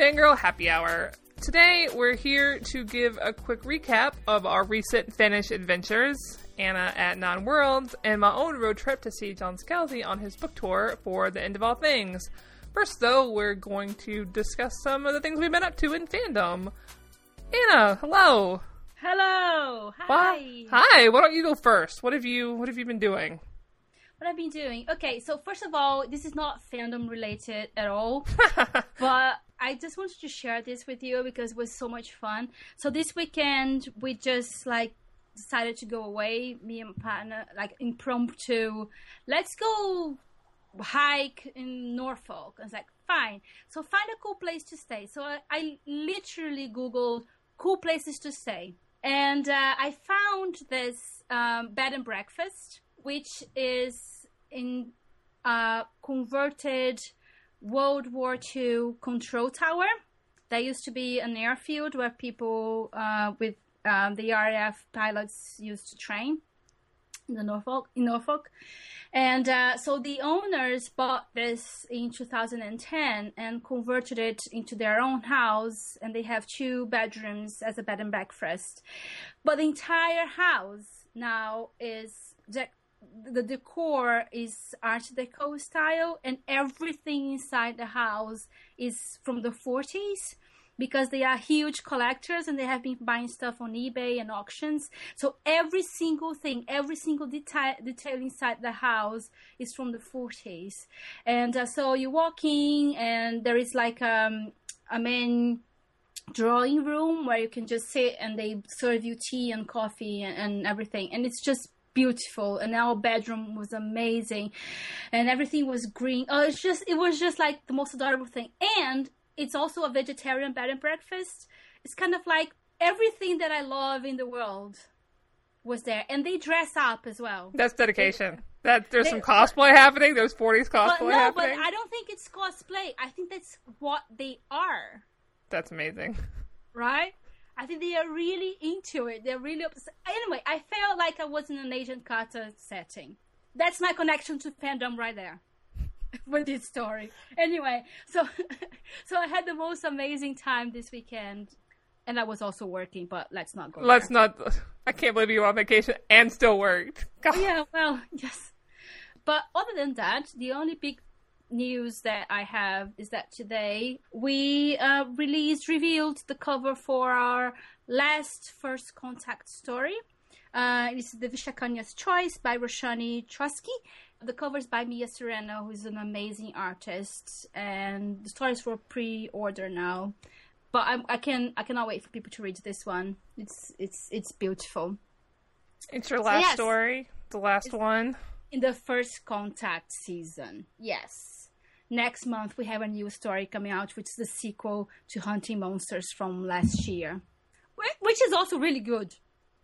Fangirl Happy Hour. Today, we're here to give a quick recap of our recent Finnish adventures, Ana at Nine Worlds, and my own road trip to see John Scalzi on his book tour for The End of All Things. First, though, we're going to discuss some of the things we've been up to in fandom. Ana, hello. Hello. Hi. Hi. Why don't you go first? What have you What have you been doing? What I've been doing? Okay, so first of all, this is not fandom related at all, but I just wanted to share this with you because it was so much fun. So this weekend we just like decided to go away, me and my partner, like impromptu. Let's go hike in Norfolk. I was like, fine. So find a cool place to stay. So I, I literally googled cool places to stay, and uh, I found this um, bed and breakfast which is in a converted World War II control tower. That used to be an airfield where people uh, with um, the RAF pilots used to train in the Norfolk in Norfolk. And uh, so the owners bought this in 2010 and converted it into their own house, and they have two bedrooms as a bed and breakfast. But the entire house now is the decor is Art Deco style, and everything inside the house is from the 40s because they are huge collectors and they have been buying stuff on eBay and auctions. So every single thing, every single detail, detail inside the house is from the 40s. And uh, so you walk in, and there is like um, a main drawing room where you can just sit and they serve you tea and coffee and, and everything. And it's just beautiful and our bedroom was amazing and everything was green. Oh it's just it was just like the most adorable thing. And it's also a vegetarian bed and breakfast. It's kind of like everything that i love in the world was there. And they dress up as well. That's dedication. They, that there's they, some cosplay but, happening. There's 40s cosplay but no, happening. But i don't think it's cosplay. I think that's what they are. That's amazing. Right I think they are really into it. They're really obsessed. Anyway, I felt like I was in an Agent Carter setting. That's my connection to fandom right there with this story. Anyway, so so I had the most amazing time this weekend, and I was also working. But let's not go. Let's there. not. I can't believe you were on vacation and still worked. God. Yeah, well, yes. But other than that, the only big news that I have is that today we uh, released, revealed the cover for our last First Contact story. Uh, it's the Vishakanya's Choice by Roshani Chokshi. The cover is by Mia Sereno, who's an amazing artist, and the story is for pre-order now. But I, I can I cannot wait for people to read this one. It's it's it's beautiful. It's your last so yes, story, the last one in the first contact season. Yes next month we have a new story coming out, which is the sequel to Hunting Monsters from last year, which is also really good.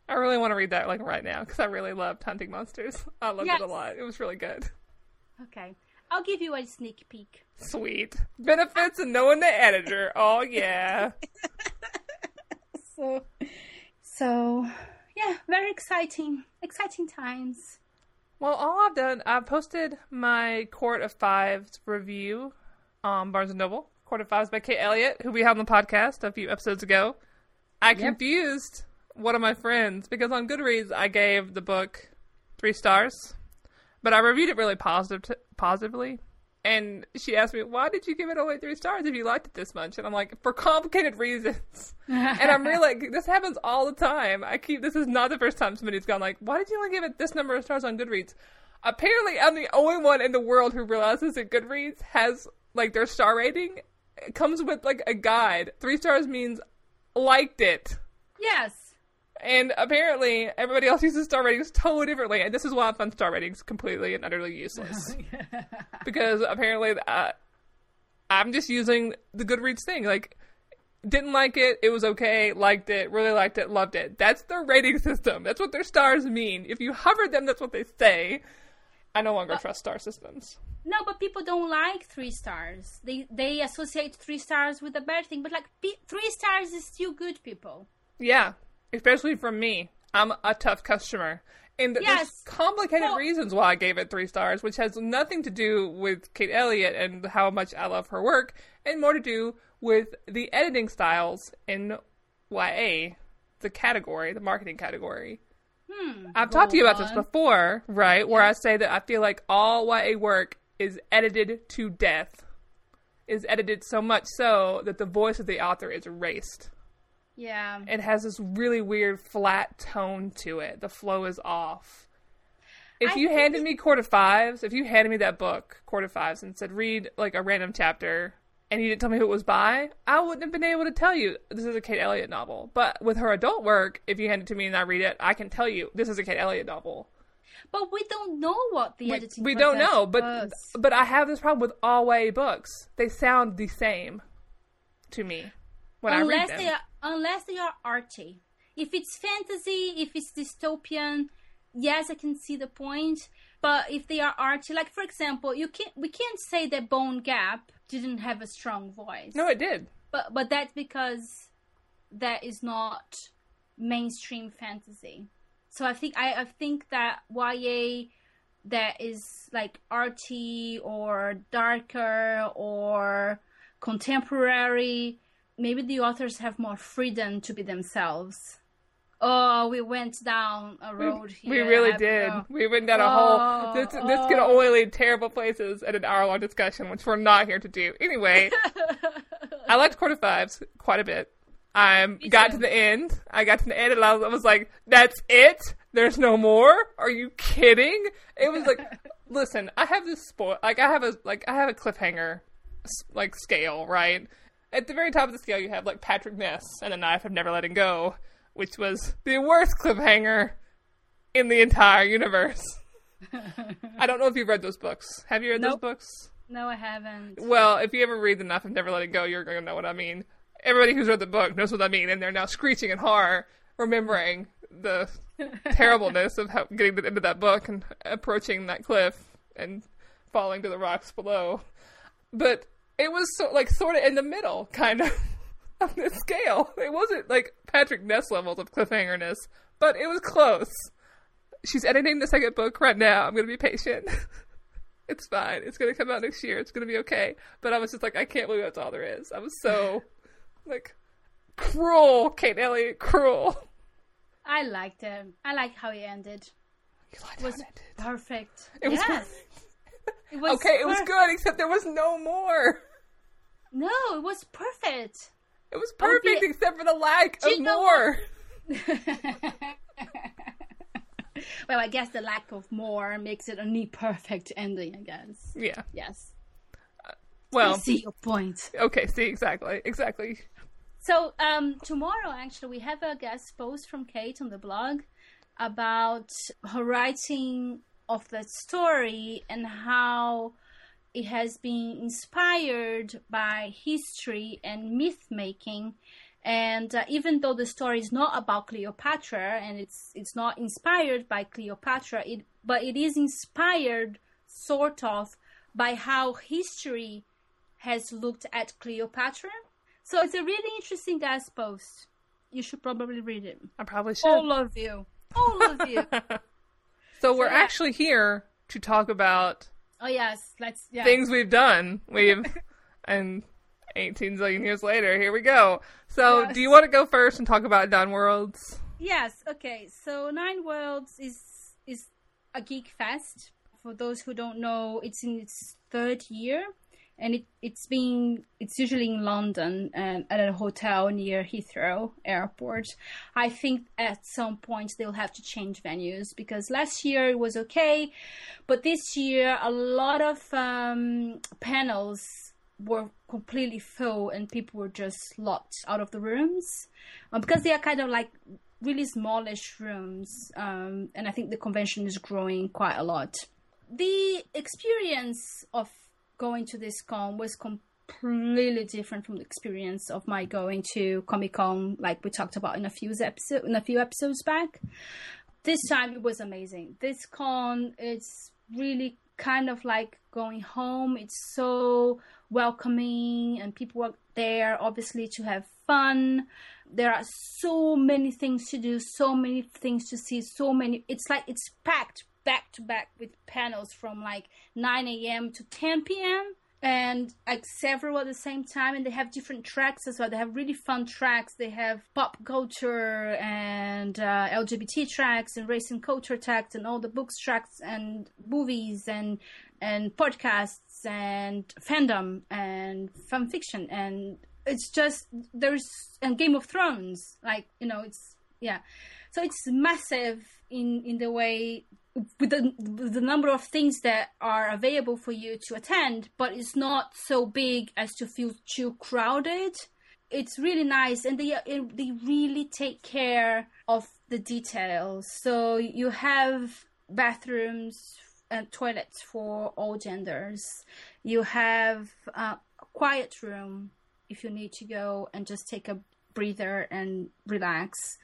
I really want to read that like right now because I really loved Hunting Monsters. I loved yes. it a lot. It was really good. Okay. I'll give you a sneak peek. Sweet. Benefits of knowing the editor. Oh yeah. so so yeah, very exciting. Exciting times. Well, all I've done, I've posted my Court of Fives review on Barnes and Noble. Court of Fives by Kate Elliott, who we had on the podcast a few episodes ago. I yep. confused one of my friends because on Goodreads I gave the book three stars, but I reviewed it really positive positively and she asked me, "Why did you give it only three stars if you liked it this much?" And I'm like, "For complicated reasons." and I'm really like, this happens all the time. I keep this is not the first time somebody's gone like, "Why did you only give it this number of stars on Goodreads?" Apparently, I'm the only one in the world who realizes that Goodreads has like their star rating it comes with like a guide. Three stars means liked it. Yes. And apparently, everybody else uses star ratings totally differently, and this is why I find star ratings completely and utterly useless. because apparently, uh, I'm just using the Goodreads thing. Like, didn't like it, it was okay, liked it, really liked it, loved it. That's their rating system. That's what their stars mean. If you hover them, that's what they say. I no longer but, trust star systems. No, but people don't like three stars. They they associate three stars with a bad thing. But like three stars is still good, people. Yeah, especially from me. I'm a tough customer. And th- Yes. there's complicated Well- reasons why I gave it three stars, which has nothing to do with Kate Elliott and how much I love her work, and more to do with the editing styles in YA, the category, the marketing category. Hmm. I've talked to you about this before, right? Where I say that I feel like all YA work is edited to death, is edited so much so that the voice of the author is erased. Yeah. It has this really weird flat tone to it. The flow is off. If I you handed me Court of Fives, if you handed me that book, Court of Fives, and said read like a random chapter, and you didn't tell me who it was by, I wouldn't have been able to tell you this is a Kate Elliott novel. But with her adult work, if you hand it to me and I read it, I can tell you this is a Kate Elliott novel. But we don't know what the We, editing we don't know, but was. but I have this problem with all YA books. They sound the same to me when I read them. they are unless they are arty. If it's fantasy, if it's dystopian, yes, I can see the point. But if they are arty, like for example, you can not we can't say that Bone Gap didn't have a strong voice. no, it did. but but that's because that is not mainstream fantasy. So I think I, I think that YA that is like arty or darker or contemporary, maybe the authors have more freedom to be themselves. Oh, we went down a road here. We really did. oh. We went down a Oh, whole. This, this could oh. only lead terrible places at an hour long discussion, which we're not here to do. Anyway, I liked Court of Fives quite a bit. I got too. to the end. I got to the end, and I was, I was like, "That's it? There's no more? Are you kidding?" It was like, listen, I have this spoil. Like, I have a like, I have a cliffhanger, like scale, right? At the very top of the scale, you have like Patrick Ness and the Knife of Never Letting Go, which was the worst cliffhanger in the entire universe. I don't know if you've read those books. Have you read Nope. those books? No, I haven't. Well, if you ever read The Knife of Never Letting Go, you're going to know what I mean. Everybody who's read the book knows what I mean, and they're now screeching in horror, remembering the terribleness of how getting to the end of that book and approaching that cliff and falling to the rocks below. But it was so, like sort of in the middle, kind of, of the scale. It wasn't like Patrick Ness levels of cliffhangerness, but it was close. She's editing the second book right now. I'm going to be patient. it's fine. It's going to come out next year. It's going to be okay. But I was just like, I can't believe that's all there is. I was so, like, cruel, Kate Elliott, cruel. I liked it. I like how it ended. You liked It was how it ended. perfect. It was yes. It was Okay, it was good, except there was no more. No, it was perfect. It was Oh, perfect, the- except for the lack Do of you know more. well, I guess the lack of more makes it a neat perfect ending, I guess. Yeah. Yes. Well, I see your point. okay, see, exactly. Exactly. So, um, tomorrow, actually, we have a guest post from Kate on the blog about her writing of that story and how it has been inspired by history and myth making. And uh, even though the story is not about Cleopatra and it's it's not inspired by Cleopatra, it but it is inspired sort of by how history has looked at Cleopatra. So it's a really interesting guest post. You should probably read it. I probably should. All of you. All of you. so we're yeah. actually here to talk about oh yes, let's yeah. things we've done. We've and 18 zillion years later, here we go. So, Yes. do you want to go first and talk about Nine Worlds? Yes, okay. So Nine Worlds is is a geek fest. For those who don't know, it's in its third year and it, it's been it's usually in London and at a hotel near Heathrow Airport. I think at some point they'll have to change venues because last year it was okay, but this year a lot of um, panels were completely full and people were just locked out of the rooms um, because they are kind of like really smallish rooms um, and i think the convention is growing quite a lot the experience of going to this con was completely different from the experience of my going to comic con like we talked about in a few episode in a few episodes back. This time it was amazing. This con it's really kind of like going home. It's so welcoming and people are there obviously to have fun. There are so many things to do so many things to see so many it's like it's packed back to back with panels from like 9 a.m to 10 p.m and like several at the same time and they have different tracks as well. They have really fun tracks. They have pop culture and uh, lgbt tracks and race and culture tracks and all the books tracks and movies and and podcasts and fandom and fan fiction. And it's just there's and game of thrones like you know it's yeah. So it's massive in in the way with the, the number of things that are available for you to attend, but it's not so big as to feel too crowded. It's really nice, and they they really take care of the details. So you have bathrooms and toilets for all genders. You have a quiet room if you need to go and just take a breather and relax.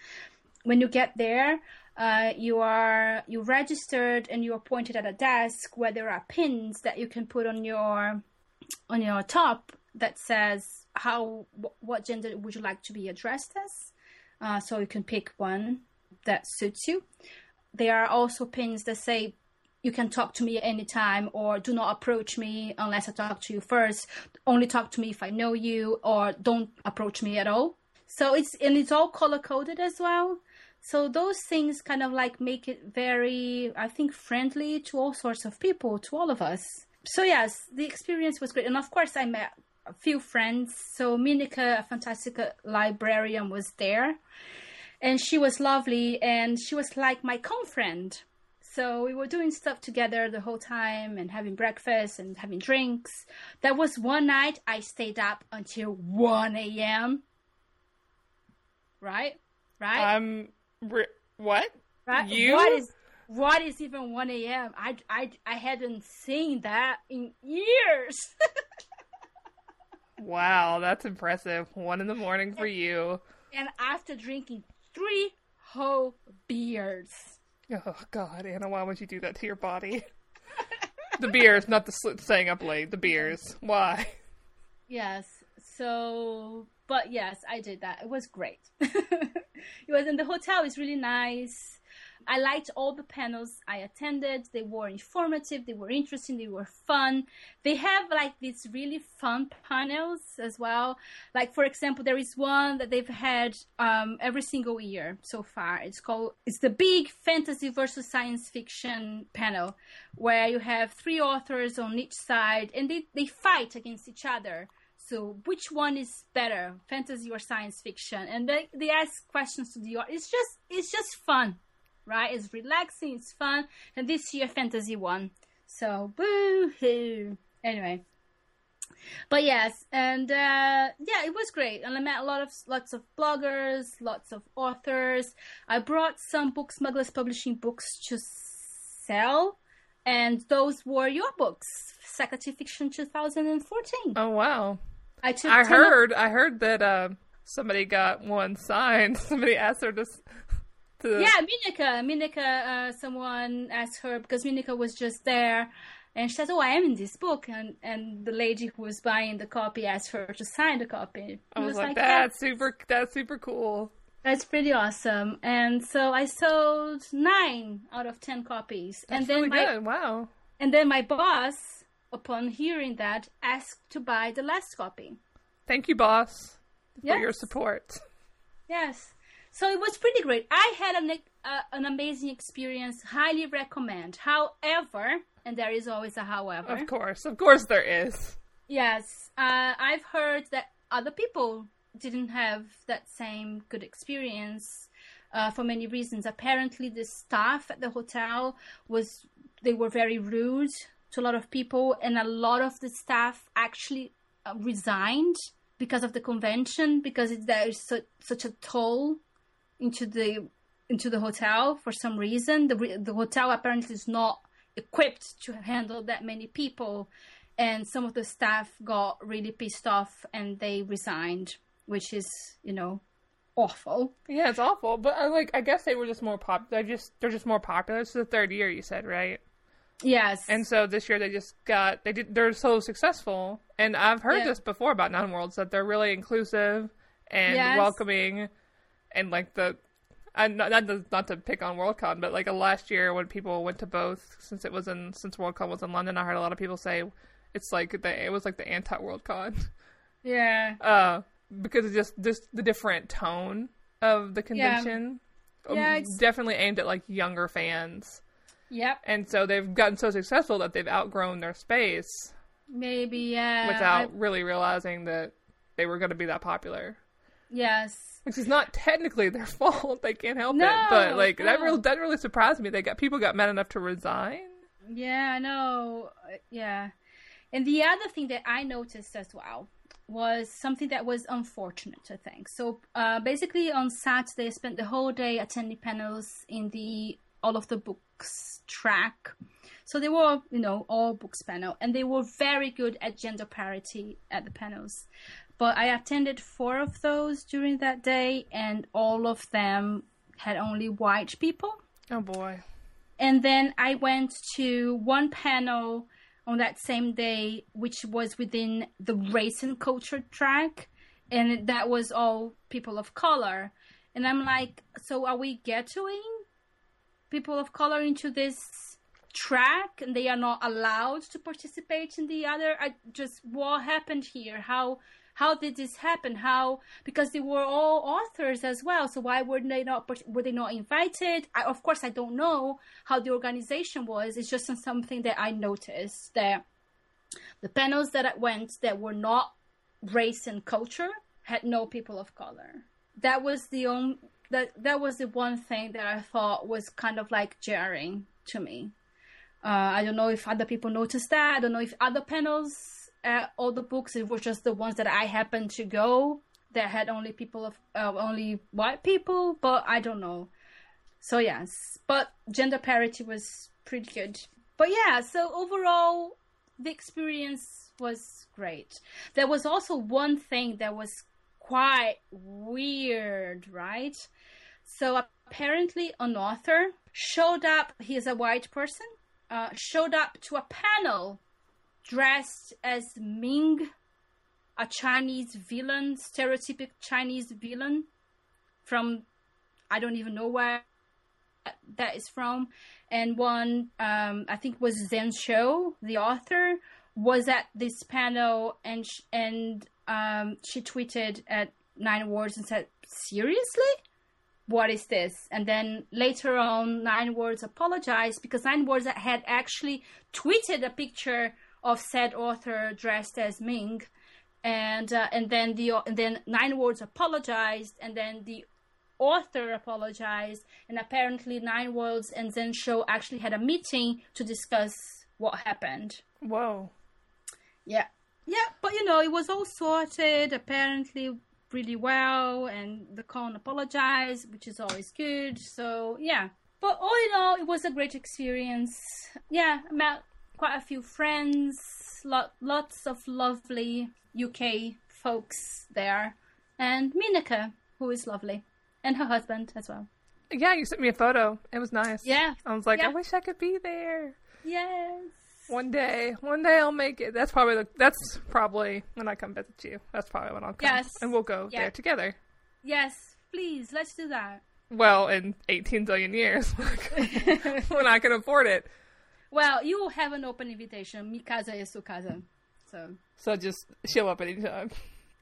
When you get there, uh, you are you registered and you are pointed at a desk where there are pins that you can put on your on your top that says how what gender would you like to be addressed as. Uh, so you can pick one that suits you. There are also pins that say you can talk to me anytime or do not approach me unless i talk to you first. Only talk to me if i know you or don't approach me at all. So it's and it's all color coded as well so those things kind of like make it very, I think, friendly to all sorts of people, to all of us. So yes, the experience was great, and of course I met a few friends. So Mieneke, a fantastic librarian, was there, and she was lovely, and she was like my con-friend. So we were doing stuff together the whole time and having breakfast and having drinks. That was one night I stayed up until 1 a.m. Right? Right? Um, Re- what? You? What is what is even 1 a.m.? I, I, I hadn't seen that in years. wow, that's impressive. One in the morning for you. And after drinking three whole beers. Oh, God, Ana, why would you do that to your body? the beers, not the sl- staying up late. The beers. Why? Yes. So, but yes, I did that. It was great. it was in the hotel. It's really nice. I liked all the panels I attended. They were informative, they were interesting, they were fun. They have like these really fun panels as well. Like for example, there is one that they've had um, every single year so far. It's called it's the big fantasy versus science fiction panel, where you have three authors on each side and they, they fight against each other so which one is better fantasy or science fiction? And they, they ask questions to the it's just it's just fun right? It's relaxing it's fun. And this year fantasy one so boo hoo anyway. But yes and uh, yeah it was great. And i met a lot of lots of bloggers lots of authors. I brought some book smugglers publishing books to sell and those were your books Speculative Fiction 2014 oh wow I took. I heard. Of- I heard that uh, somebody got one signed. Somebody asked her to. to... Yeah, Mieneke. Mieneke. Uh, someone asked her because Mieneke was just there, and she said, "Oh, I am in this book," and and the lady who was buying the copy asked her to sign the copy. I was, was like, like, "That's super. That's super cool." That's pretty awesome. And so I sold nine out of ten copies. That's and then really my, good. Wow. And then my boss upon hearing that, asked to buy the last copy. Thank you, boss, yes. for your support. Yes. So it was pretty great. I had an, uh, an amazing experience. Highly recommend. However, and there is always a however. Of course, of course, there is. Yes, uh, I've heard that other people didn't have that same good experience uh, for many reasons. Apparently, the staff at the hotel was they were very rude to a lot of people, and a lot of the staff actually uh, resigned because of the convention because it, there's su- such a toll into the into the hotel for some reason. The the hotel apparently is not equipped to handle that many people, and some of the staff got really pissed off and they resigned, which is you know awful. Yeah, it's awful. But uh, like I guess they were just more pop. They just they're just more popular. It's the third year, you said, right? Yes. And so this year they just got they did they're so successful, and I've heard Yeah. this before about Nine Worlds that they're really inclusive and Yes. welcoming, and like the. And not, not to not to pick on Worldcon, but like last year when people went to both, since it was in since Worldcon was in London, I heard a lot of people say it's like the it was like the anti Worldcon, yeah. uh, because it's just just the different tone of the convention. Yeah, it's- definitely aimed at like younger fans, Yep. and so they've gotten so successful that they've outgrown their space Maybe. Yeah. without I- really realizing that they were going to be that popular. yes. Which is not technically their fault; they can't help No, it. But like that, really, that really surprised me. They got people got mad enough to resign. Yeah, I know. Uh, Yeah. And the other thing that I noticed as well was something that was unfortunate, I think. So uh, basically, on Saturday, I spent the whole day attending panels in the all of the books track. So they were, you know, all books panel, and they were very good at gender parity at the panels. But I attended four of those during that day, and all of them had only white people. Oh boy! And then I went to one panel on that same day, which was within the race and culture track, and that was all people of color. And I'm like, so are we ghettoing people of color into this track, and they are not allowed to participate in the other? I just what happened here? How how did this happen? How because they were all authors as well, so why were they not were they not invited? I, of course, I don't know how the organization was. It's just something that I noticed that the panels that I went that were not race and culture had no people of color. That was the only that that was the one thing that I thought was kind of like jarring to me. Uh, I don't know if other people noticed that. I don't know if other panels, uh, all the books, it was just the ones that I happened to go that had only people of uh, only white people, but I don't know. So yes, but gender parity was pretty good. But yeah, so overall, the experience was great. There was also one thing that was quite weird, right? So apparently, an author showed up. He's a white person. Uh, showed up to a panel dressed as Ming, a Chinese villain, stereotypic Chinese villain from I don't even know where that is from. And one, um, I think was Zen Cho, the author, was at this panel and sh- and um, she tweeted at Nine Worlds and said, "Seriously." What is this? And then later on, Nine Worlds apologized because Nine Worlds had actually tweeted a picture of said author dressed as Ming, and uh, and then the and then Nine Worlds apologized, and then the author apologized, and apparently Nine Worlds and Zen Cho actually had a meeting to discuss what happened. Whoa! Yeah, yeah, but you know it was all sorted. Apparently, really well and the con apologized which is always good. So yeah. But all in all it was a great experience. Yeah I met quite a few friends lot, lots of lovely uk folks there. And Mieneke who is lovely. And her husband as well. Yeah, you sent me a photo. It was nice. yeah. I was like, I wish I could be there. yes One day, one day I'll make it. That's probably the, that's probably when I come visit you. That's probably when I'll come. Yes. and we'll go Yeah. there together. yes please let's do that Well, in 18 billion years, when I can afford it. well you will have an open invitation mikasa is casa so So just show up anytime.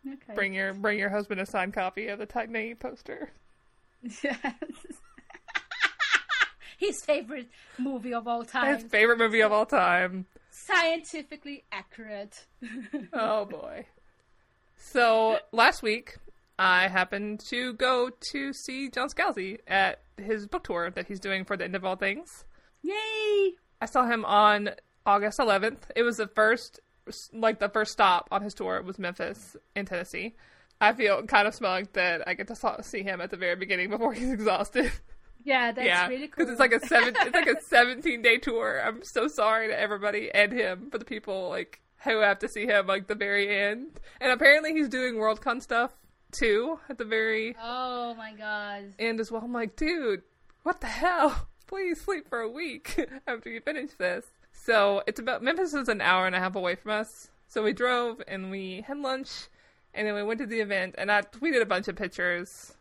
okay Bring your bring your husband a signed copy of the Tagni poster. Yes. His favorite movie of all time. His favorite movie of all time. Scientifically accurate. Oh boy. So last week, I happened to go to see John Scalzi at his book tour that he's doing for the End of All Things. Yay! I saw him on August 11th. It was the first, like the first stop on his tour was Memphis in Tennessee. I feel kind of smug that I get to see him at the very beginning before he's exhausted. Yeah, that's yeah, really cool. Because it's like a seven, it's like a 17 day tour. I'm so sorry to everybody and him for the people like who have to see him like the very end. And apparently he's doing Worldcon stuff too at the very Oh my god. end as well. I'm like, dude, what the hell? Please sleep for a week after you finish this. So it's about Memphis is an hour and a half away from us. So we drove and we had lunch, and then we went to the event. And I tweeted a bunch of pictures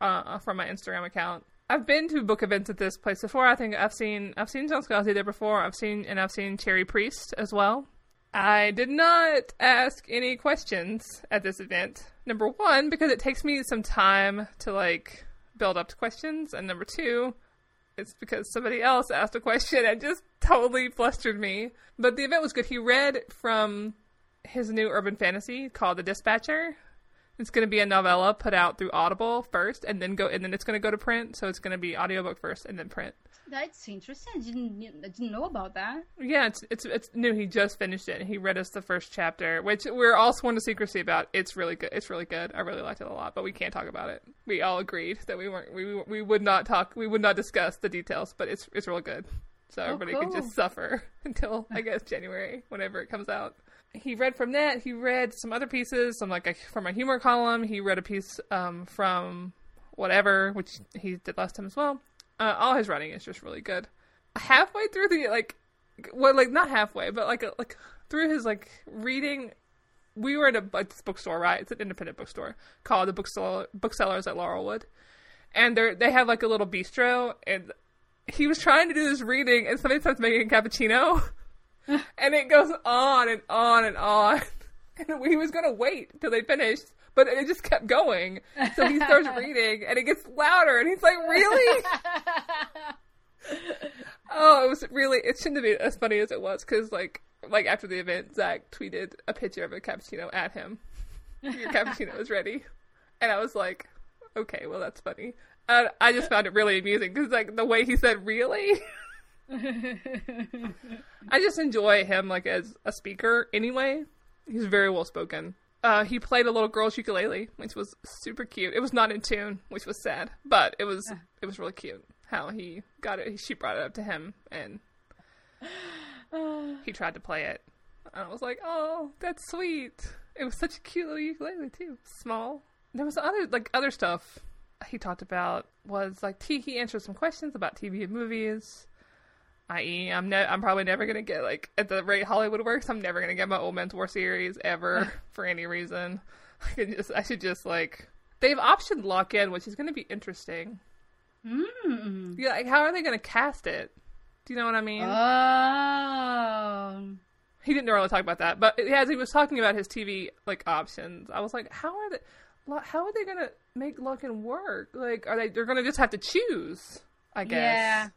uh, from my Instagram account. I've been to book events at this place before. I think I've seen I've seen John Scalzi there before. I've seen and I've seen Cherie Priest as well. I did not ask any questions at this event. Number one, because it takes me some time to like build up to questions, and number two, it's because somebody else asked a question and just totally flustered me. But the event was good. He read from his new urban fantasy called The Dispatcher. It's going to be a novella put out through Audible first, and then go, and then it's going to go to print. So it's going to be audiobook first, and then print. That's interesting. I didn't I didn't know about that. Yeah, it's it's it's new. He just finished it. He read us the first chapter, which we're all sworn to secrecy about. It's really good. It's really good. I really liked it a lot, but we can't talk about it. We all agreed that we weren't we we would not talk. We would not discuss the details, but it's it's really good. So Oh, everybody cool. can just suffer until I guess January, whenever it comes out. He read from that. He read some other pieces, some like a, from a humor column. He read a piece um, from whatever, which he did last time as well. Uh, all his writing is just really good. Halfway through the like, well, like not halfway, but like like through his like reading, we were in a bu- bookstore, right? It's an independent bookstore called the Bookseller Booksellers at Laurelwood, and they they have like a little bistro, and he was trying to do this reading, and somebody starts making a cappuccino, and it goes on and on and on, and he was gonna wait till they finished. But it just kept going. So he starts reading and it gets louder and he's like, Really? Oh, it was really. It shouldn't have been as funny as it was because, like, like after the event, Zach tweeted a picture of a cappuccino at him. Your cappuccino is ready, and I was like, okay, well that's funny. And I just found it really amusing because, like, the way he said "really." I just enjoy him like as a speaker. Anyway, he's very well spoken. Uh, he played a little girl's ukulele, which was super cute. It was not in tune, which was sad, but it was it was really cute how he got it. She brought it up to him, and he tried to play it. And I was like, "Oh, that's sweet." It was such a cute little ukulele too, small. There was other like other stuff he talked about was like t- he answered some questions about TV and movies. I.e., I'm ne- I'm probably never gonna get like at the rate Hollywood works. I'm never gonna get my Old Man's War series ever for any reason. I could just I should just like they've optioned lock in, which is gonna be interesting. Mm. Yeah, like how are they gonna cast it? Do you know what I mean? Oh. he didn't really talk about that, but as he was talking about his TV like options, I was like, how are they? How are they gonna make lock in work? Like, are they? They're gonna just have to choose, I guess. Yeah.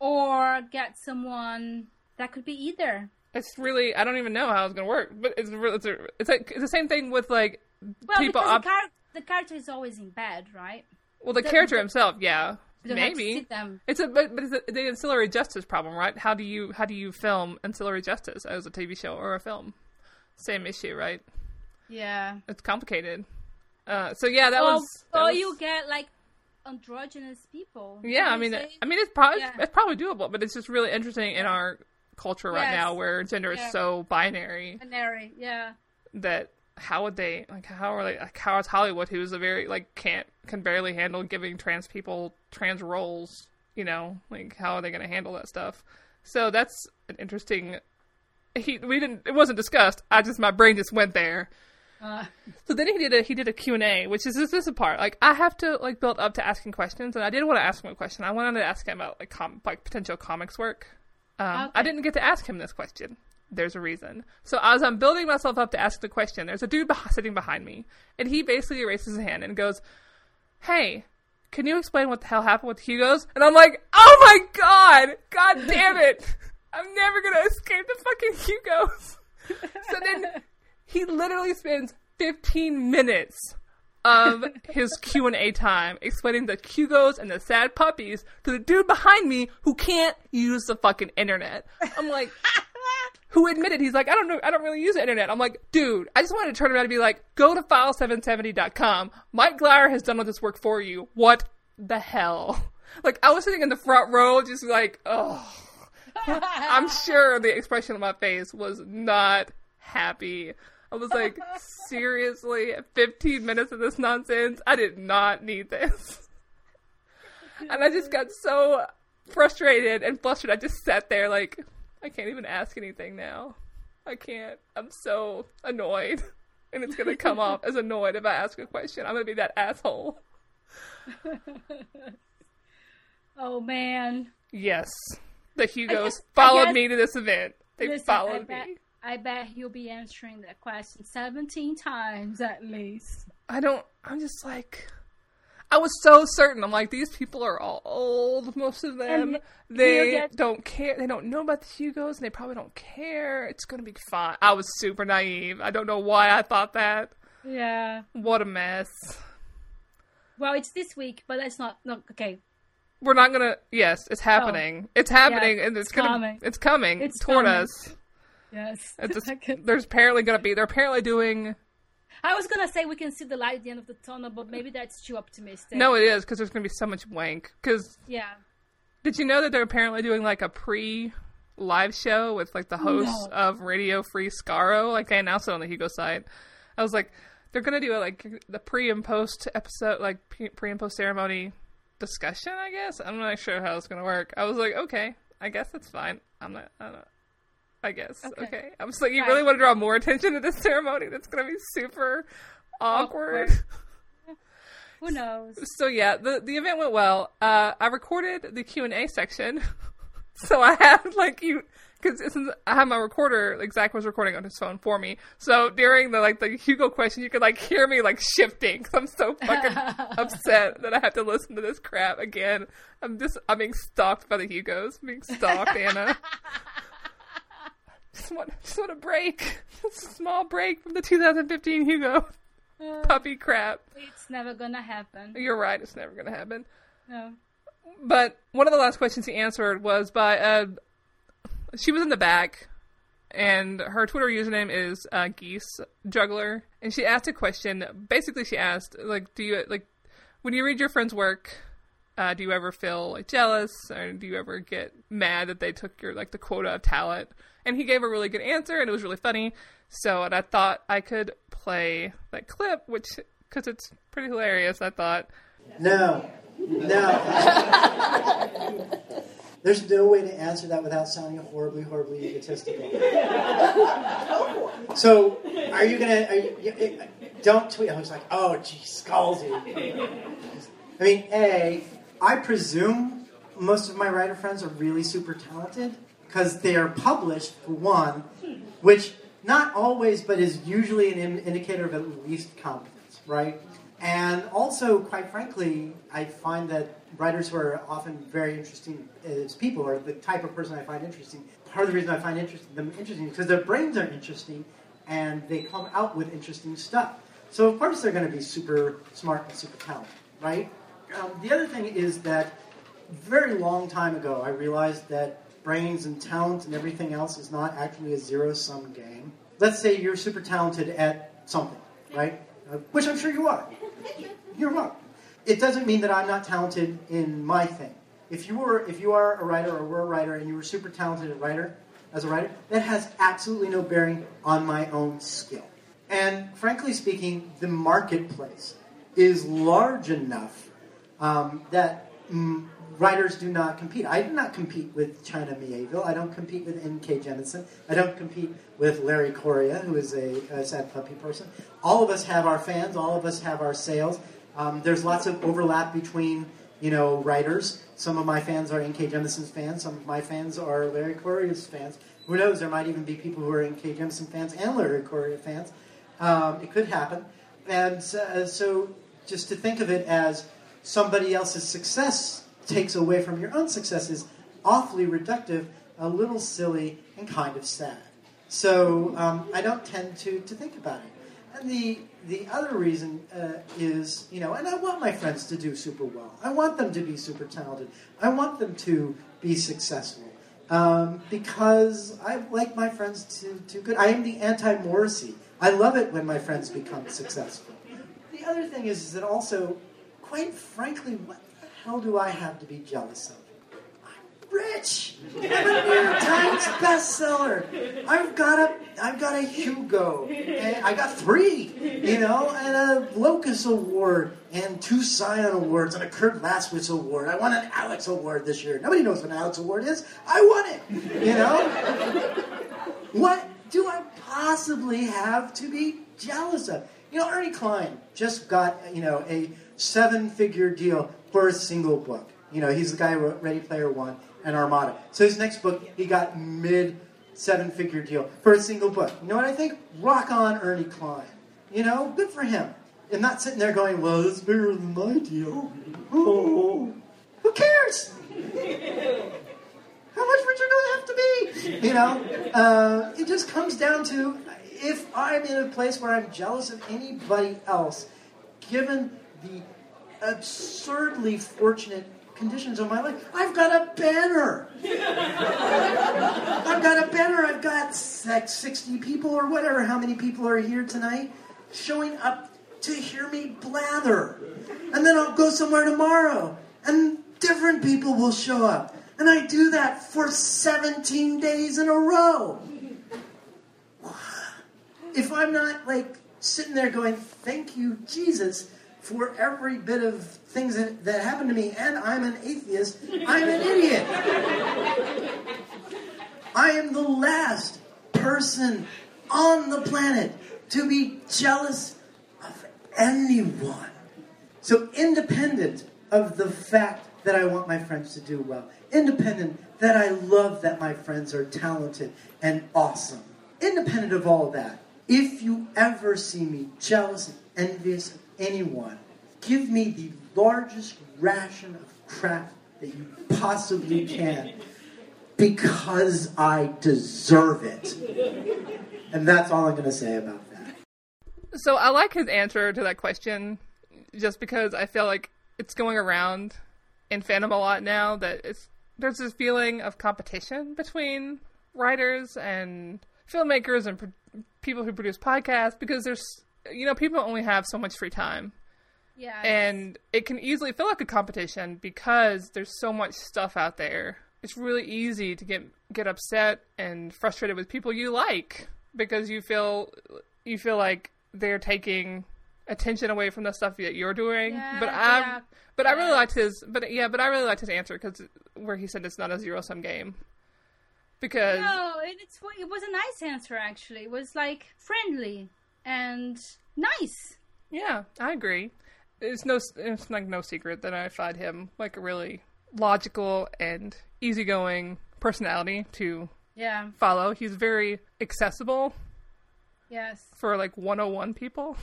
Or get someone that could be either. It's really I don't even know how it's gonna work, but it's it's a, it's like it's the same thing with like Well, people. because Op- the, char- the character is always in bed, right? well, the, the- character himself, yeah, You don't have to maybe it's a but, but it's a, the ancillary justice problem, right? How do you how do you film ancillary justice as a TV show or a film? Same issue, right? Yeah. It's complicated. Uh, so yeah, that or, was. that or was- you get like androgynous people. Yeah, I mean, I mean, it's probably Yeah. it's probably doable, but it's just really interesting in our culture right Yes. now where gender Yeah. is so binary binary. Yeah. that how would they like how are they like how is Hollywood who's a very like can't can barely handle giving trans people trans roles, you know, like how are they going to handle that stuff? So that's an interesting. He we didn't it wasn't discussed. I just my brain just went there. Uh, So then he did a he did a Q and A, which is this, this is a part like I have to like build up to asking questions, and I did want to ask him a question. I wanted to ask him about like com- like potential comics work. Um, I didn't get to ask him this question. There's a reason. So as I'm building myself up to ask the question, there's a dude beh- sitting behind me, and he basically raises his hand and goes, "Hey." Can you explain what the hell happened with Hugo's? And I'm like, oh my god! God damn it! I'm never gonna escape the fucking Hugo's. So then he literally spends 15 minutes of his Q&A time explaining the Hugos and the sad puppies to the dude behind me who can't use the fucking internet. I'm like, who admitted he's like, I don't know, I don't really use the internet. I'm like, dude, I just wanted to turn around and be like, go to file770.com. Mike Glyer has done all this work for you. What the hell? Like, I was sitting in the front row, just like, oh. I'm sure the expression on my face was not happy. I was like, seriously, 15 minutes of this nonsense? I did not need this. And I just got so frustrated and flustered. I just sat there like, I can't even ask anything now. I can't. I'm so annoyed. And it's gonna come off as annoyed if I ask a question. I'm gonna be that asshole. oh man. Yes. The Hugos guess, followed guess, me to this event. They listen, followed me. I bet he'll be answering that question 17 times at least. I don't. I'm just like. I was so certain. I'm like, these people are all old, most of them. And they get... don't care. They don't know about the Hugos, and they probably don't care. It's going to be fine. I was super naive. I don't know why I thought that. Yeah. What a mess. Well, it's this week, but that's not, not okay. We're not gonna. Yes, it's happening. Oh. It's happening, yeah, and it's, it's gonna. Coming. It's coming it's toward coming. us. Yes. there's apparently gonna be. They're apparently doing I was gonna say we can see the light at the end of the tunnel, but maybe that's too optimistic. No, it is because there's gonna be so much wank. Because yeah, did you know that they're apparently doing like a pre live show with like the hosts no. of Radio Free Skaro? Like they announced it on the Hugo site. I was like, they're gonna do it like the pre and post episode, like pre and post ceremony discussion. I guess I'm not sure how it's gonna work. I was like, okay, I guess that's fine. I'm not. I don't. I guess. Okay. okay. I was like, you really want to draw more attention to this ceremony? That's going to be super awkward. awkward. Who knows? So yeah, the the event went well. Uh, I recorded the Q and A section, so I had like you because I have my recorder. Like Zach was recording on his phone for me. So during the like the Hugo question, you could like hear me like shifting. Cause I'm so fucking upset that I have to listen to this crap again. I'm just I'm being stalked by the Hugos. I'm being stalked, Ana just want, just want a break. Just a small break from the 2015 Hugo uh, puppy crap. It's never gonna happen. You're right. It's never gonna happen. No. But one of the last questions he answered was by uh, she was in the back, and her Twitter username is uh, Geese Juggler, and she asked a question. Basically, she asked like, "Do you like when you read your friend's work?" Uh, do you ever feel like jealous, or do you ever get mad that they took your like the quota of talent? And he gave a really good answer, and it was really funny. So, and I thought I could play that clip, which because it's pretty hilarious. I thought. No, no. There's no way to answer that without sounding horribly, horribly egotistical. so, are you gonna? Are you, don't tweet. I was like, oh, gee, Scalzi. I mean, a. I presume most of my writer friends are really super talented because they are published, for one, which not always, but is usually an indicator of at least competence, right? And also, quite frankly, I find that writers who are often very interesting as people, are the type of person I find interesting, part of the reason I find interest, them interesting is because their brains are interesting and they come out with interesting stuff. So, of course, they're going to be super smart and super talented, right? Um, the other thing is that very long time ago, I realized that brains and talent and everything else is not actually a zero sum game. Let's say you're super talented at something, right? Uh, which I'm sure you are. You're wrong. It doesn't mean that I'm not talented in my thing. If you were, if you are a writer or were a writer and you were super talented at writer, as a writer, that has absolutely no bearing on my own skill. And frankly speaking, the marketplace is large enough um, that mm, writers do not compete. I do not compete with China Mieville. I don't compete with N.K. Jemisin. I don't compete with Larry Correia, who is a, a, sad puppy person. All of us have our fans. All of us have our sales. Um, there's lots of overlap between you know writers. Some of my fans are N.K. Jemisin's fans. Some of my fans are Larry Correia's fans. Who knows? There might even be people who are N.K. Jemisin fans and Larry Correia fans. Um, it could happen. And uh, so, just to think of it as somebody else's success takes away from your own success is awfully reductive, a little silly, and kind of sad. So um, I don't tend to, to think about it. And the, the other reason uh, is, you know, and I want my friends to do super well. I want them to be super talented. I want them to be successful. Um, because I like my friends to do good. I am the anti Morrissey. I love it when my friends become successful. The other thing is, is that also, quite frankly, what hell do I have to be jealous of? I'm rich. I'm a New York Times bestseller. I've got a I've got a Hugo. And I got three, you know, and a Locus Award and two Seiun Awards and a Kurd Lasswitz Award. I won an Alex Award this year. Nobody knows what an Alex Award is. I won it. You know? what do I possibly have to be jealous of? You know, Ernie Cline just got, you know, a seven-figure deal a single book. You know, he's the guy who wrote Ready Player One and Armada. So his next book, he got mid seven-figure deal for a single book. You know what I think? Rock on, Ernie Cline. You know, good for him. And not sitting there going, well, it's bigger than my deal. Oh, who cares? How much richer do I have to be? You know, uh, it just comes down to if I'm in a place where I'm jealous of anybody else, given the absurdly fortunate conditions of my life, I've got a banner. I've got a banner. I've got like 60 people or whatever, how many people are here tonight, showing up to hear me blather. And then I'll go somewhere tomorrow, and different people will show up. And I do that for 17 days in a row. If I'm not like sitting there going, thank you, Jesus, for every bit of things that, that happened to me, and I'm an atheist, I'm an idiot. I am the last person on the planet to be jealous of anyone. So, independent of the fact that I want my friends to do well, independent that I love that my friends are talented and awesome, independent of all that, if you ever see me jealous and envious anyone, give me the largest ration of crap that you possibly can because I deserve it. And that's all I'm going to say about that. So I like his answer to that question just because I feel like it's going around in fandom a lot now that it's there's this feeling of competition between writers and filmmakers and pro- people who produce podcasts because there's you know people only have so much free time Yeah. and it can easily feel like a competition because there's so much stuff out there. It's really easy to get get upset and frustrated with people you like because you feel you feel like they're taking attention away from the stuff that you're doing. Yeah, but I yeah, but I really liked his but yeah, but I really liked his answer cuz where he said it's not a zero sum game. Because No, it, it's it was a nice answer actually. It was like friendly and nice. Yeah, I agree. It's no, it's like no secret that I find him like a really logical and easygoing personality to Yeah. follow. He's very accessible Yes. for like 101 people.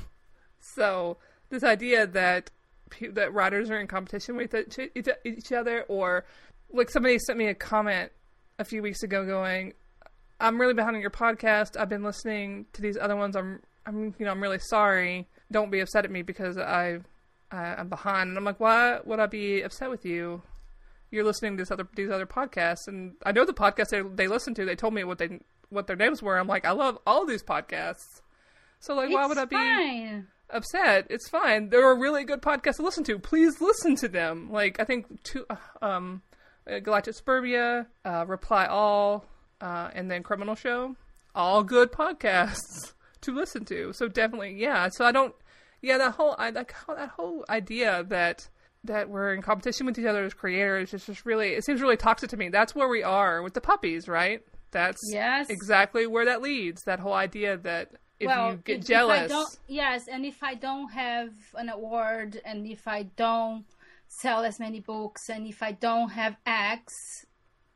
So this idea that that writers are in competition with each other, or like somebody sent me a comment a few weeks ago going, "I'm really behind on your podcast. I've been listening to these other ones. I'm, I'm, you know, I'm really sorry. Don't be upset at me because I, I I'm behind." And I'm like, "Why would I be upset with you?" You're listening to this other these other podcasts, and I know the podcasts they, they listen to. They told me what they what their names were. I'm like, I love all these podcasts. So like, why would I be fine. upset? It's fine. They're a really good podcast to listen to. Please listen to them. Like I think two, uh, um, uh, Galactic Suburbia, uh, Reply All, uh, and then Criminal Show. All good podcasts to listen to. So definitely, yeah. So I don't, yeah. That whole, I like that whole idea that that we're in competition with each other as creators is just really, it seems really toxic to me. That's where we are with the puppies, right? That's Yes. exactly where that leads. That whole idea that if well, you get if- if I jealous, don't- yes, and if I don't have an award, and if I don't sell as many books, and if I don't have X,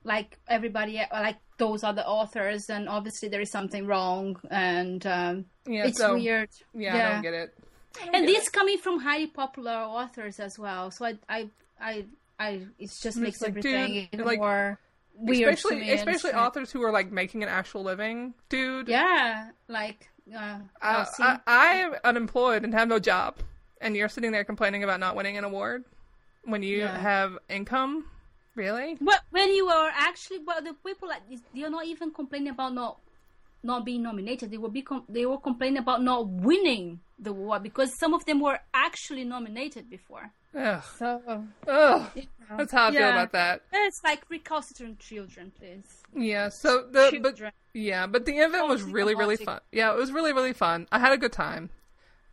like everybody, like those other authors, and obviously there is something wrong, and um, Yeah, it's so- weird. yeah, I don't get it. Don't and get this coming from highly popular authors as well, so I, I, I, I it just It's makes like, everything dude, like, more weird. especially especially authors who are like making an actual living, dude. Yeah, like uh, Uh, I, I am unemployed and have no job, and you're sitting there complaining about not winning an award when you Yeah. have income. Really? Well, when you are actually, well, the people like this, they are not even complaining about not not being nominated. They will be com- they were complaining about not winning the award because some of them were actually nominated before. Ugh. So Ugh. you know, That's how I feel about that. It's like recalcitrant children, please. Yeah. So the but Children. yeah, but the event was really really fun. Yeah, it was really really fun. I had a good time.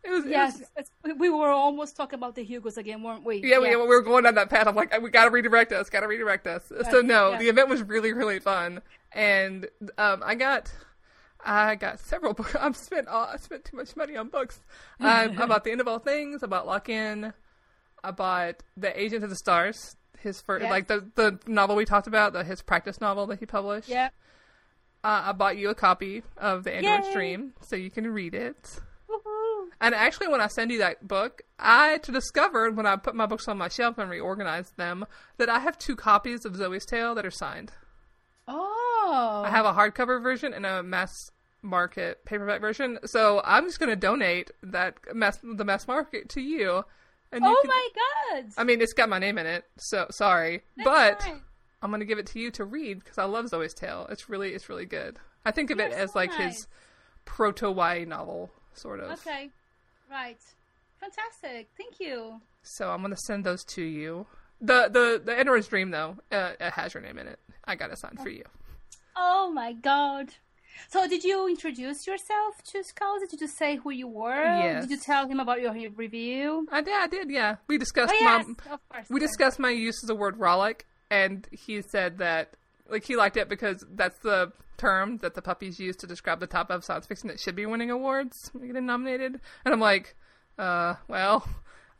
It was. it Yes, was- it's- we were almost talking about the Hugos again, weren't we? yeah, We, we were going down that path. I'm like, we gotta redirect us, gotta redirect us. So no, yeah. the event was really, really fun, and um, I got, I got several books. I've spent, all, I spent too much money on books. I, I bought the end of all things. I bought Lock In. I bought the Agent of the Stars. His first, Yeah. like the the novel we talked about, the his practice novel that he published. Yeah. Uh, I bought you a copy of the Android Yay. Dream so you can read it. And actually, when I send you that book, I discovered when I put my books on my shelf and reorganized them that I have two copies of Zoe's Tale that are signed. Oh. I have a hardcover version and a mass market paperback version. So I'm just going to donate that mass the mass market to you. And you Oh can- my god. I mean, it's got my name in it, so sorry, That's but fine. I'm going to give it to you to read because I love Zoe's Tale. It's really, it's really good. I think of it as like nice. his proto YA novel, sort of. Okay. Right. Fantastic. Thank you. So I'm gonna send those to you. The the the Android's Dream though, uh, it has your name in it. I got it sign for you. Oh my god. So did you introduce yourself to Scalzi? Did you just say who you were? Yes. Did you tell him about your review? I did. I did. Yeah, we discussed Oh yes, my of course. we discussed my use of the word rollick, and he said that like he liked it because that's the term that the puppies use to describe the top of science fiction that should be winning awards, getting nominated. And I'm like, uh, well.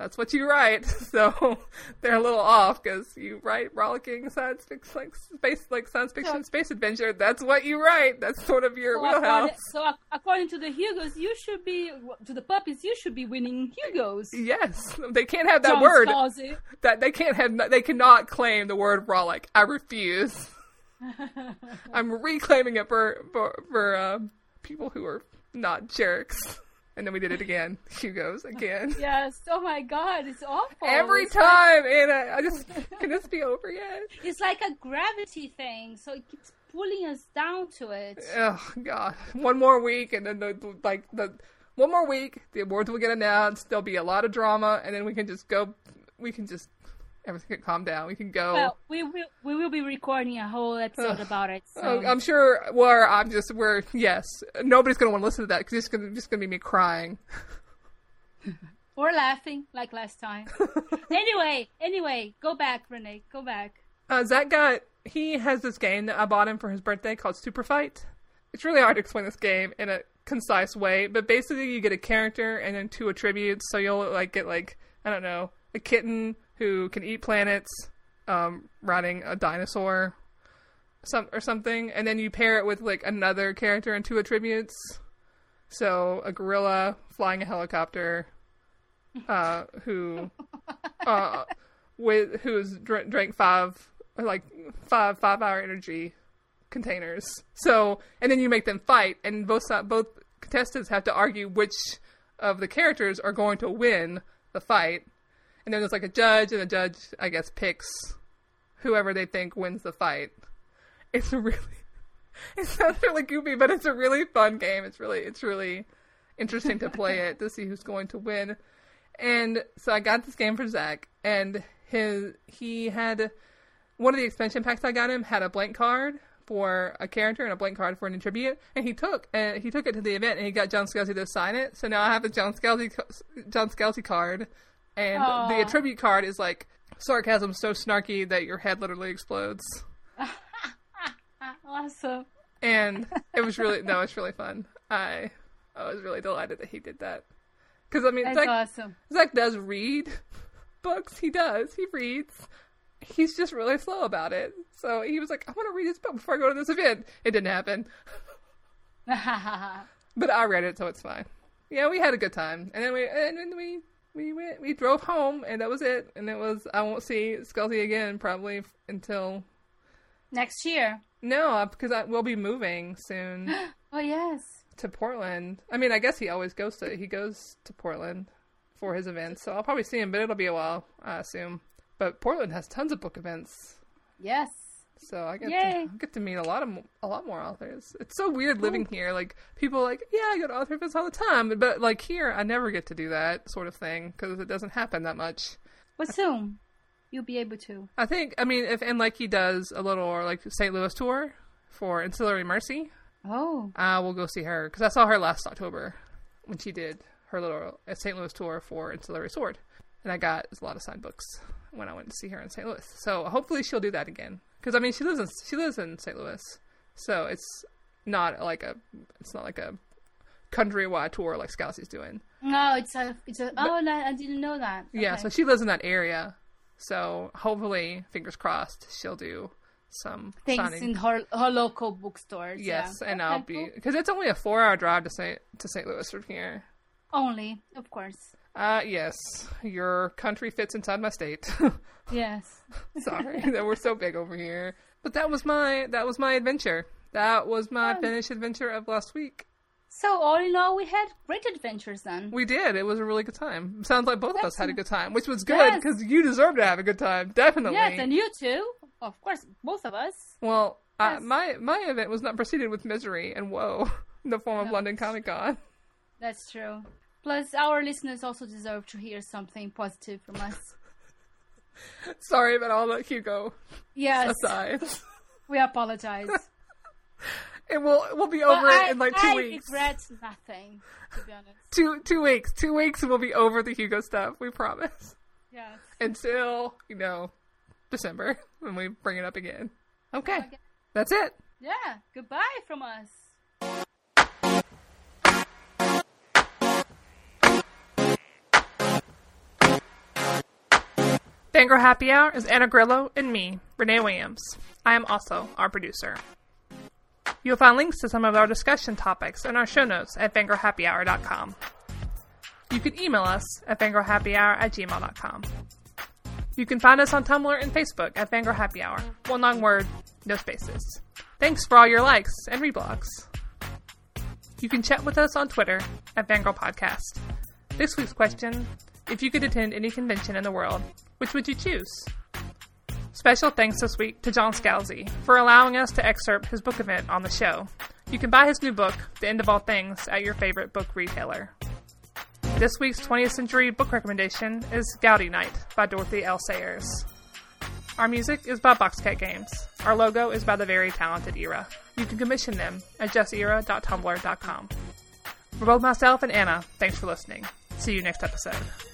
That's what you write, so they're a little off because you write rollicking science fiction, like space, like science fiction, So- space adventure. That's what you write. That's sort of your So wheelhouse. according, so according to the Hugos, you should be to the puppies. You should be winning Hugos. Yes, they can't have that John word. Scalzi. That they can't have. They cannot claim the word rollick. I refuse. I'm reclaiming it for for for uh, people who are not jerks. And then we did it again. Hugo's again. Yes. Oh my God, it's awful. Every It's time, and I, I just can this be over yet? it's like a gravity thing, so it keeps pulling us down to it. Oh God! One more week, and then the the- like the one more week, the awards will get announced. There'll be a lot of drama, and then we can just go. We can just everything can calm down. We can go. Well, we will we will be recording a whole episode about it. So. Oh, I'm sure where I'm just where yes, nobody's gonna want to listen to that because it's gonna just gonna be me crying. Or laughing like last time. anyway, anyway, go back, Renay. Go back. Uh, Zach got he has this game that I bought him for his birthday called Super Fight. It's really hard to explain this game in a concise way, but basically you get a character and then two attributes. So you'll like get like I don't know a kitten who can eat planets, um, riding a dinosaur, some or something, and then you pair it with like another character and two attributes. So a gorilla flying a helicopter, uh, who, uh, with who's dr- drank five like five five hour energy containers. So and then you make them fight, and both both contestants have to argue which of the characters are going to win the fight. And then there's like a judge, and the judge I guess picks whoever they think wins the fight. It's really it sounds really goofy, but it's a really fun game. It's really it's really interesting to play it to see who's going to win. And so I got this game for Zach, and his he had one of the expansion packs I got him had a blank card for a character and a blank card for an attribute, and he took and he took it to the event and he got John Scalzi to sign it. So now I have a John Scalzi John Scalzi card, and Aw. the attribute card is like sarcasm so snarky that your head literally explodes. Awesome. and it was really no, it's really fun. I I was really delighted that he did that because I mean That's Zach, awesome. Zach does read books. He does. He reads. He's just really slow about it. So he was like, "I want to read this book before I go to this event." It didn't happen, but I read it, so it's fine. Yeah, we had a good time, and then we and then we we went we drove home, and that was it. And it was I won't see Scalzi again probably f- until Next year. no uh, because I will be moving soon. Oh yes. to Portland. I mean, I guess he always goes to he goes to Portland for his events, so I'll probably see him, but it'll be a while, I assume. But Portland has tons of book events, Yes. So I get Yay. to get to meet a lot of a lot more authors. It's so weird living here. Like people are like, yeah, I go to author events all the time, but like here, I never get to do that sort of thing because it doesn't happen that much. But soon, you'll be able to. I think. I mean, if Ann Leckie does a little or like St. Louis tour for Ancillary Mercy, Oh, uh, we'll go see her because I saw her last October when she did her little uh, St. Louis tour for Ancillary Sword, and I got a lot of signed books when I went to see her in St. Louis. So hopefully she'll do that again because I mean she lives in she lives in St. Louis, so it's not like a it's not like a countrywide tour like Scalzi's doing. no, it's a, it's a. Oh, no, I didn't know that. Yeah, so she lives in that area. So hopefully, fingers crossed, she'll do some things signing. in her her local bookstores. yes, yeah. and Okay, I'll be cool. because it's only a four-hour drive to St. to St. Louis from here. only, of course. Uh, yes, your country fits inside my state. Yes. Sorry that we're so big over here, but that was my that was my adventure. That was my Fun. finished adventure of last week. So all in all, we had great adventures then. We did. It was a really good time. Sounds like both of us had a good time, which was good Yes. because you deserve to have a good time. Definitely. Yes, and you too. Of course, both of us. Well, uh, Yes. my my event was not preceded with misery and woe in the form of No. London Comic Con. That's true. Plus, our listeners also deserve to hear something positive from us. Sorry about all the Hugo Yes, aside. we apologize. It will we'll be But over I, it in like two I weeks. regret nothing, to be honest. Two two weeks. Two weeks and we'll be over the Hugo stuff. We promise. Yes. Until you know December when we bring it up again. Okay, Okay. that's it. Yeah. Goodbye from us. Fangirl Happy Hour is Ana Grillo and me, Renay Williams. I am also our producer. You'll find links to some of our discussion topics in our show notes at fangirlhappyhour.com. You can email us at fangirlhappyhour at gmail.com. You can find us on Tumblr and Facebook at Fangirl Happy Hour. One long word, no spaces. Thanks for all your likes and reblogs. You can chat with us on Twitter at Fangirl Podcast. This week's question If you could attend any convention in the world, which would you choose? Special thanks this week to John Scalzi for allowing us to excerpt his book event on the show. You can buy his new book, The End of All Things, at your favorite book retailer. This week's 20th century book recommendation is Gaudy Night by Dorothy L. Sayers. Our music is by Boxcat Games. Our logo is by the very talented Era. You can commission them at justera.tumblr.com. For both myself and Ana, thanks for listening. See you next episode.